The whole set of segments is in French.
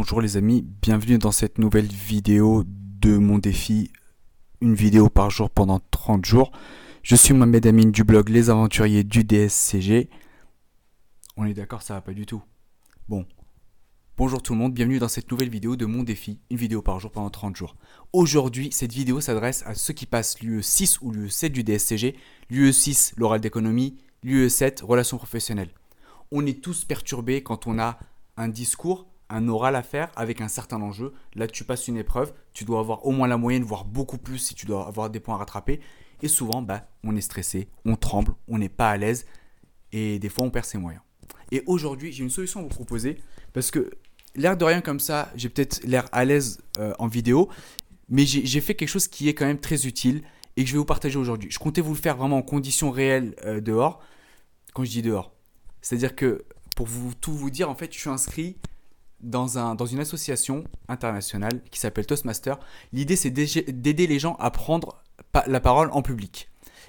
Bonjour les amis, bienvenue dans cette nouvelle vidéo de mon défi, une vidéo par jour pendant 30 jours. Je suis Mohamed Amine du blog Les Aventuriers du DSCG. On est d'accord, ça va pas du tout. Bon. Bonjour tout le monde, bienvenue dans cette nouvelle vidéo de mon défi, une vidéo par jour pendant 30 jours. Aujourd'hui, cette vidéo s'adresse à ceux qui passent l'UE 6 ou l'UE 7 du DSCG, l'UE 6 l'oral d'économie, l'UE 7 relations professionnelles. On est tous perturbés quand on a un discours, un oral à faire avec un certain enjeu. Là, tu passes une épreuve, tu dois avoir au moins la moyenne, voire beaucoup plus si tu dois avoir des points à rattraper. Et souvent, bah, on est stressé, on tremble, on n'est pas à l'aise et des fois, on perd ses moyens. Et aujourd'hui, j'ai une solution à vous proposer parce que l'air de rien comme ça, j'ai peut-être l'air à l'aise euh, en vidéo, mais j'ai fait quelque chose qui est quand même très utile et que je vais vous partager aujourd'hui. Je comptais vous le faire vraiment en conditions réelles euh, dehors. Quand je dis dehors, c'est-à-dire que pour vous, tout vous dire, en fait, je suis inscrit dans, un, dans une association internationale qui s'appelle Toastmaster. L'idée, c'est d'aider les gens à prendre la parole en public.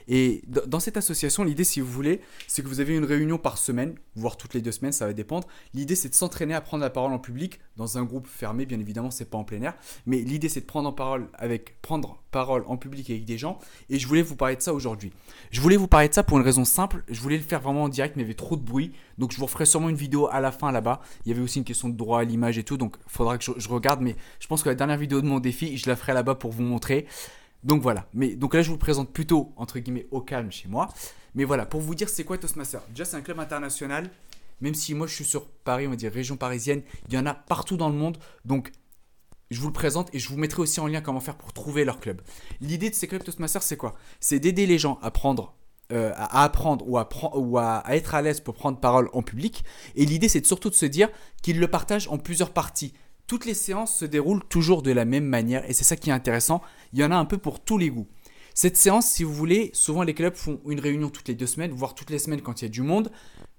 Et dans cette association, l'idée, si vous voulez, c'est que vous avez une réunion par semaine, voire toutes les deux semaines, ça va dépendre. L'idée, c'est de s'entraîner à prendre la parole en public dans un groupe fermé, bien évidemment, c'est pas en plein air. Mais l'idée, c'est de prendre, en parole avec, prendre parole en public avec des gens. Et je voulais vous parler de ça aujourd'hui. Je voulais vous parler de ça pour une raison simple. Je voulais le faire vraiment en direct, mais il y avait trop de bruit. Donc, je vous referai sûrement une vidéo à la fin là-bas. Il y avait aussi une question de droit à l'image et tout. Donc, il faudra que je, je regarde. Mais je pense que la dernière vidéo de mon défi, je la ferai là-bas pour vous montrer. Donc voilà. Mais donc là, je vous le présente plutôt entre guillemets au calme chez moi. Mais voilà, pour vous dire, c'est quoi Toastmaster? Déjà, c'est un club international. Même si moi, je suis sur Paris, on va dire région parisienne, il y en a partout dans le monde. Donc, je vous le présente et je vous mettrai aussi en lien comment faire pour trouver leur club. L'idée de ces clubs Toastmasters, c'est quoi? C'est d'aider les gens à prendre euh, à apprendre ou à, être à l'aise pour prendre parole en public. Et l'idée, c'est surtout de se dire qu'ils le partagent en plusieurs parties toutes les séances se déroulent toujours de la même manière et c'est ça qui est intéressant. Il y en a un peu pour tous les goûts. Cette séance, si vous voulez, souvent les clubs font une réunion toutes les deux semaines, voire toutes les semaines quand il y a du monde.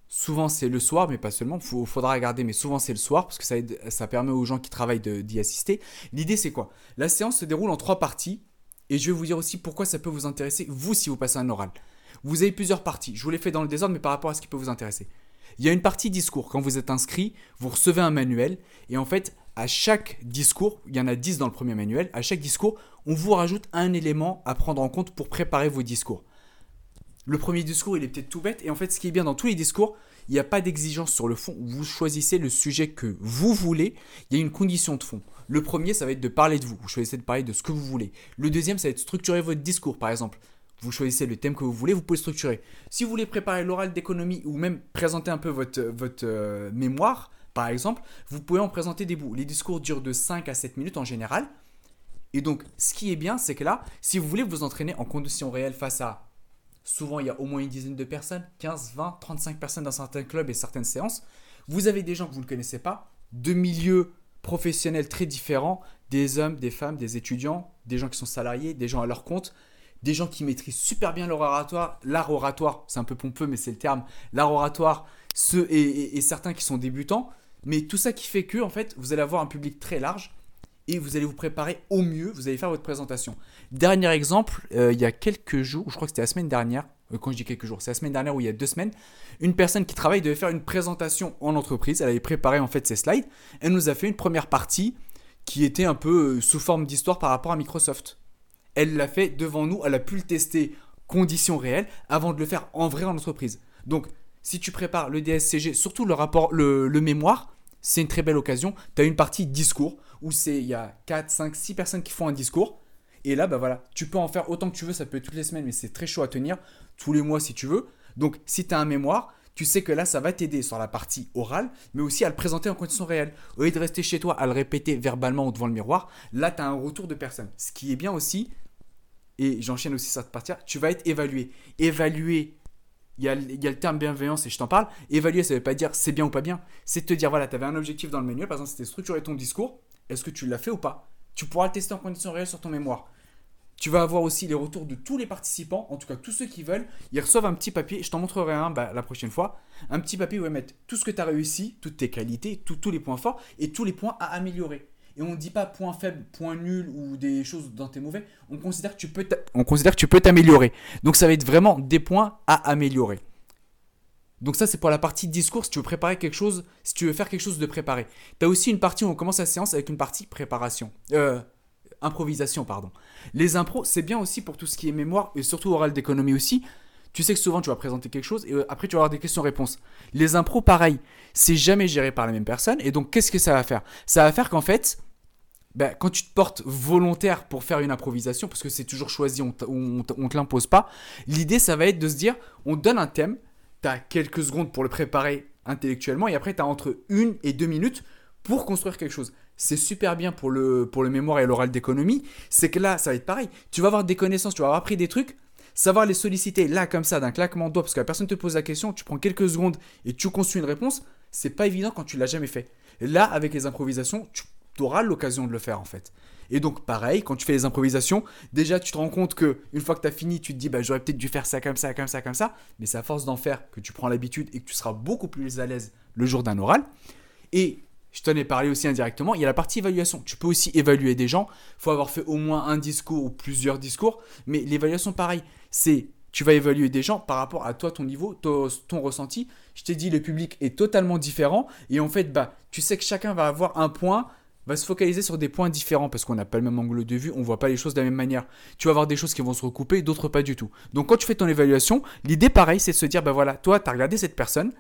Souvent c'est le soir, mais pas seulement. Il faudra regarder, mais souvent c'est le soir parce que ça, permet aux gens qui travaillent d'y assister. L'idée c'est quoi? La séance se déroule en trois parties et je vais vous dire aussi pourquoi ça peut vous intéresser, vous, si vous passez un oral. Vous avez plusieurs parties. Je vous l'ai fait dans le désordre, mais par rapport à ce qui peut vous intéresser. Il y a une partie discours. Quand vous êtes inscrit, vous recevez un manuel. Et en fait, à chaque discours, il y en a 10 dans le premier manuel, à chaque discours, on vous rajoute un élément à prendre en compte pour préparer vos discours. Le premier discours, il est peut-être tout bête, et en fait, ce qui est bien dans tous les discours, il n'y a pas d'exigence sur le fond. Vous choisissez le sujet que vous voulez, il y a une condition de fond. Le premier, ça va être de parler de vous. Vous choisissez de parler de ce que vous voulez. Le deuxième, ça va être de structurer votre discours, par exemple. Vous choisissez le thème que vous voulez, vous pouvez structurer. Si vous voulez préparer l'oral d'économie ou même présenter un peu votre, votre euh, mémoire, par exemple, vous pouvez en présenter des bouts. Les discours durent de 5 à 7 minutes en général. Et donc, ce qui est bien, c'est que là, si vous voulez vous entraîner en conditions réelles face à, souvent il y a au moins une dizaine de personnes, 15, 20, 35 personnes dans certains clubs et certaines séances, vous avez des gens que vous ne connaissez pas, de milieux professionnels très différents, des hommes, des femmes, des étudiants, des gens qui sont salariés, des gens à leur compte, des gens qui maîtrisent super bien leur oratoire, l'art oratoire, c'est un peu pompeux mais c'est le terme, l'art oratoire, ceux et, certains qui sont débutants, mais tout ça qui fait que, en fait, vous allez avoir un public très large et vous allez vous préparer au mieux, vous allez faire votre présentation. Dernier exemple, euh, il y a quelques jours, je crois que c'était la semaine dernière, euh, quand je dis quelques jours, c'est la semaine dernière ou il y a deux semaines, une personne qui travaille devait faire une présentation en entreprise, elle avait préparé en fait ses slides, elle nous a fait une première partie qui était un peu euh, sous forme d'histoire par rapport à Microsoft. Elle l'a fait devant nous, elle a pu le tester conditions réelles avant de le faire en vrai en entreprise. Donc si tu prépares le DSCG, surtout le rapport, le, mémoire, c'est une très belle occasion. Tu as une partie discours où c'est il y a 4, 5, 6 personnes qui font un discours. Et là, bah voilà, tu peux en faire autant que tu veux, ça peut être toutes les semaines, mais c'est très chaud à tenir, tous les mois si tu veux. Donc si tu as un mémoire, tu sais que là, ça va t'aider sur la partie orale, mais aussi à le présenter en conditions réelles. Au lieu de rester chez toi à le répéter verbalement ou devant le miroir, là, tu as un retour de personne. Ce qui est bien aussi, et j'enchaîne aussi cette partie tu vas être évalué. Évaluer il y, a, le terme bienveillance et je t'en parle. Évaluer, ça ne veut pas dire c'est bien ou pas bien. C'est te dire, voilà, tu avais un objectif dans le manuel, par exemple, c'était structurer ton discours. Est-ce que tu l'as fait ou pas? Tu pourras le tester en conditions réelles sur ton mémoire. Tu vas avoir aussi les retours de tous les participants, en tout cas tous ceux qui veulent. Ils reçoivent un petit papier, je t'en montrerai un bah, la prochaine fois. Un petit papier où ils mettre tout ce que tu as réussi, toutes tes qualités, tous les points forts et tous les points à améliorer. Et on ne dit pas point faible, point nul ou des choses dans tes mauvais. On considère que tu peux t'améliorer. Donc ça va être vraiment des points à améliorer. Donc ça, c'est pour la partie discours, si tu veux préparer quelque chose, si tu veux faire quelque chose de préparé. Tu as aussi une partie où on commence la séance avec une partie préparation. Euh, improvisation, pardon. Les impros, c'est bien aussi pour tout ce qui est mémoire, et surtout oral d'économie aussi. Tu sais que souvent, tu vas présenter quelque chose, et euh, après, tu vas avoir des questions-réponses. Les impros, pareil, c'est jamais géré par la même personne, et donc, qu'est-ce que ça va faire? Ça va faire qu'en fait, ben, quand tu te portes volontaire pour faire une improvisation, parce que c'est toujours choisi, on, ne te l'impose pas, l'idée, ça va être de se dire, on donne un thème, tu as quelques secondes pour le préparer intellectuellement et après tu as entre une et deux minutes pour construire quelque chose. C'est super bien pour le, pour le mémoire et l'oral d'économie. C'est que là, ça va être pareil. Tu vas avoir des connaissances, tu vas avoir appris des trucs, savoir les solliciter là comme ça d'un claquement de doigts parce que la personne te pose la question, tu prends quelques secondes et tu construis une réponse, c'est pas évident quand tu l'as jamais fait. Là, avec les improvisations, tu auras l'occasion de le faire en fait. Et donc, pareil, quand tu fais les improvisations, déjà, tu te rends compte que une fois que tu as fini, tu te dis, bah, j'aurais peut-être dû faire ça comme ça, comme ça, comme ça. Mais c'est à force d'en faire que tu prends l'habitude et que tu seras beaucoup plus à l'aise le jour d'un oral. Et je t'en ai parlé aussi indirectement, il y a la partie évaluation. Tu peux aussi évaluer des gens. Il faut avoir fait au moins un discours ou plusieurs discours. Mais l'évaluation, pareil, c'est tu vas évaluer des gens par rapport à toi, ton niveau, ton, ressenti. Je t'ai dit, le public est totalement différent. Et en fait, bah, tu sais que chacun va avoir un point va se focaliser sur des points différents parce qu'on n'a pas le même angle de vue, on voit pas les choses de la même manière. Tu vas avoir des choses qui vont se recouper, d'autres pas du tout. Donc quand tu fais ton évaluation, l'idée pareil, c'est de se dire, bah voilà, toi, tu as regardé cette personne,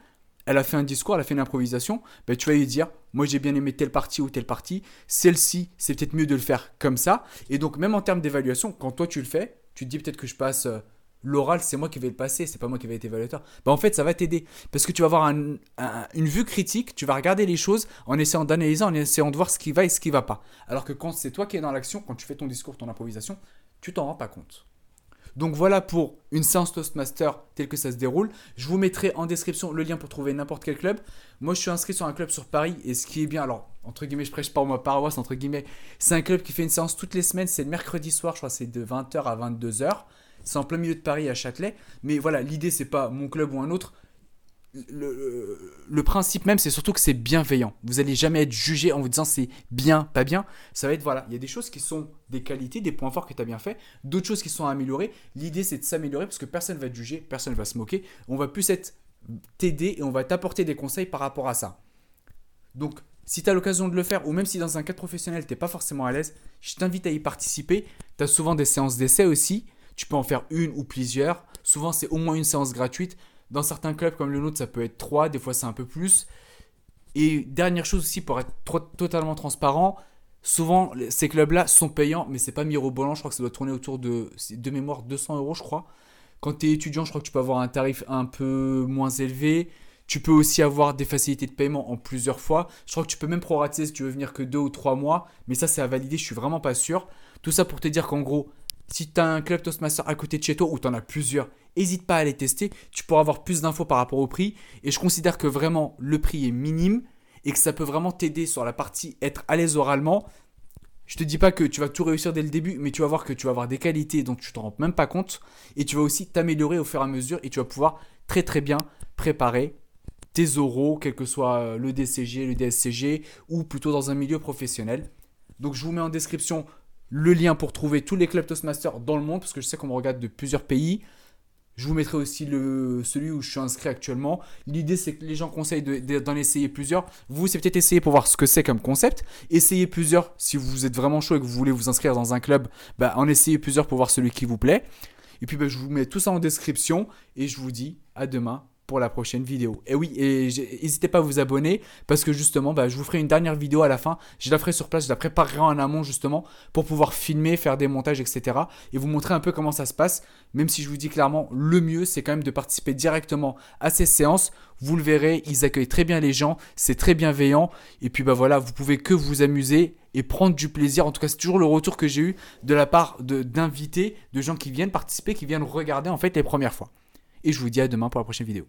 elle a fait un discours, elle a fait une improvisation, bah, tu vas lui dire, moi j'ai bien aimé telle partie ou telle partie, celle-ci, c'est peut-être mieux de le faire comme ça. Et donc même en termes d'évaluation, quand toi tu le fais, tu te dis peut-être que je passe... Euh, l'oral, c'est moi qui vais le passer, c'est pas moi qui vais être évaluateur. Bah, en fait, ça va t'aider. Parce que tu vas avoir une vue critique, tu vas regarder les choses en essayant d'analyser, en essayant de voir ce qui va et ce qui va pas. Alors que quand c'est toi qui es dans l'action, quand tu fais ton discours, ton improvisation, tu t'en rends pas compte. Donc voilà pour une séance Toastmaster telle que ça se déroule. Je vous mettrai en description le lien pour trouver n'importe quel club. Moi, je suis inscrit sur un club sur Paris et ce qui est bien, alors entre guillemets, je prêche pas ma paroisse, entre guillemets, c'est un club qui fait une séance toutes les semaines. C'est le mercredi soir, je crois, c'est de 20h à 22h. C'est en plein milieu de Paris à Châtelet. Mais voilà, l'idée, c'est pas mon club ou un autre. Le, principe même, c'est surtout que c'est bienveillant. Vous allez jamais être jugé en vous disant c'est bien, pas bien. Ça va être voilà, il y a des choses qui sont des qualités, des points forts que tu as bien fait, d'autres choses qui sont à améliorer. L'idée, c'est de s'améliorer parce que personne va te juger, personne va se moquer. On va plus t'aider et on va t'apporter des conseils par rapport à ça. Donc, si tu as l'occasion de le faire, ou même si dans un cadre professionnel, tu n'es pas forcément à l'aise, je t'invite à y participer. Tu as souvent des séances d'essai aussi. Tu peux en faire une ou plusieurs. Souvent, c'est au moins une séance gratuite. Dans certains clubs comme le nôtre, ça peut être trois, des fois c'est un peu plus. Et dernière chose aussi, pour être totalement transparent, souvent ces clubs-là sont payants, mais c'est pas mirobolant. Je crois que ça doit tourner autour de, mémoire, 200 euros, je crois. Quand tu es étudiant, je crois que tu peux avoir un tarif un peu moins élevé. Tu peux aussi avoir des facilités de paiement en plusieurs fois. Je crois que tu peux même prorater si tu veux venir que deux ou trois mois. Mais ça, c'est à valider, je suis vraiment pas sûr. Tout ça pour te dire qu'en gros, si tu as un club Toastmaster à côté de chez toi ou tu en as plusieurs, n'hésite pas à les tester. Tu pourras avoir plus d'infos par rapport au prix. Et je considère que vraiment le prix est minime et que ça peut vraiment t'aider sur la partie être à l'aise oralement. Je te dis pas que tu vas tout réussir dès le début, mais tu vas voir que tu vas avoir des qualités dont tu t'en rends même pas compte. Et tu vas aussi t'améliorer au fur et à mesure et tu vas pouvoir très très bien préparer tes oraux, quel que soit euh, le DCG, le DSCG ou plutôt dans un milieu professionnel. Donc je vous mets en description le lien pour trouver tous les clubs Toastmasters dans le monde, parce que je sais qu'on me regarde de plusieurs pays. Je vous mettrai aussi celui où je suis inscrit actuellement. L'idée, c'est que les gens conseillent d'en essayer plusieurs. Vous, c'est peut-être essayer pour voir ce que c'est comme concept. Essayez plusieurs si vous êtes vraiment chaud et que vous voulez vous inscrire dans un club. Bah, en essayez plusieurs pour voir celui qui vous plaît. Et puis, bah, je vous mets tout ça en description. Et je vous dis à demain pour la prochaine vidéo. Et oui, et n'hésitez pas à vous abonner parce que justement, bah, je vous ferai une dernière vidéo à la fin. Je la ferai sur place, je la préparerai en amont justement pour pouvoir filmer, faire des montages, etc. Et vous montrer un peu comment ça se passe. Même si je vous dis clairement, le mieux, c'est quand même de participer directement à ces séances. Vous le verrez, ils accueillent très bien les gens, c'est très bienveillant. Et puis bah voilà, vous pouvez que vous amuser et prendre du plaisir. En tout cas, c'est toujours le retour que j'ai eu de la part d'invités, de gens qui viennent participer, qui viennent regarder en fait les premières fois. Et je vous dis à demain pour la prochaine vidéo.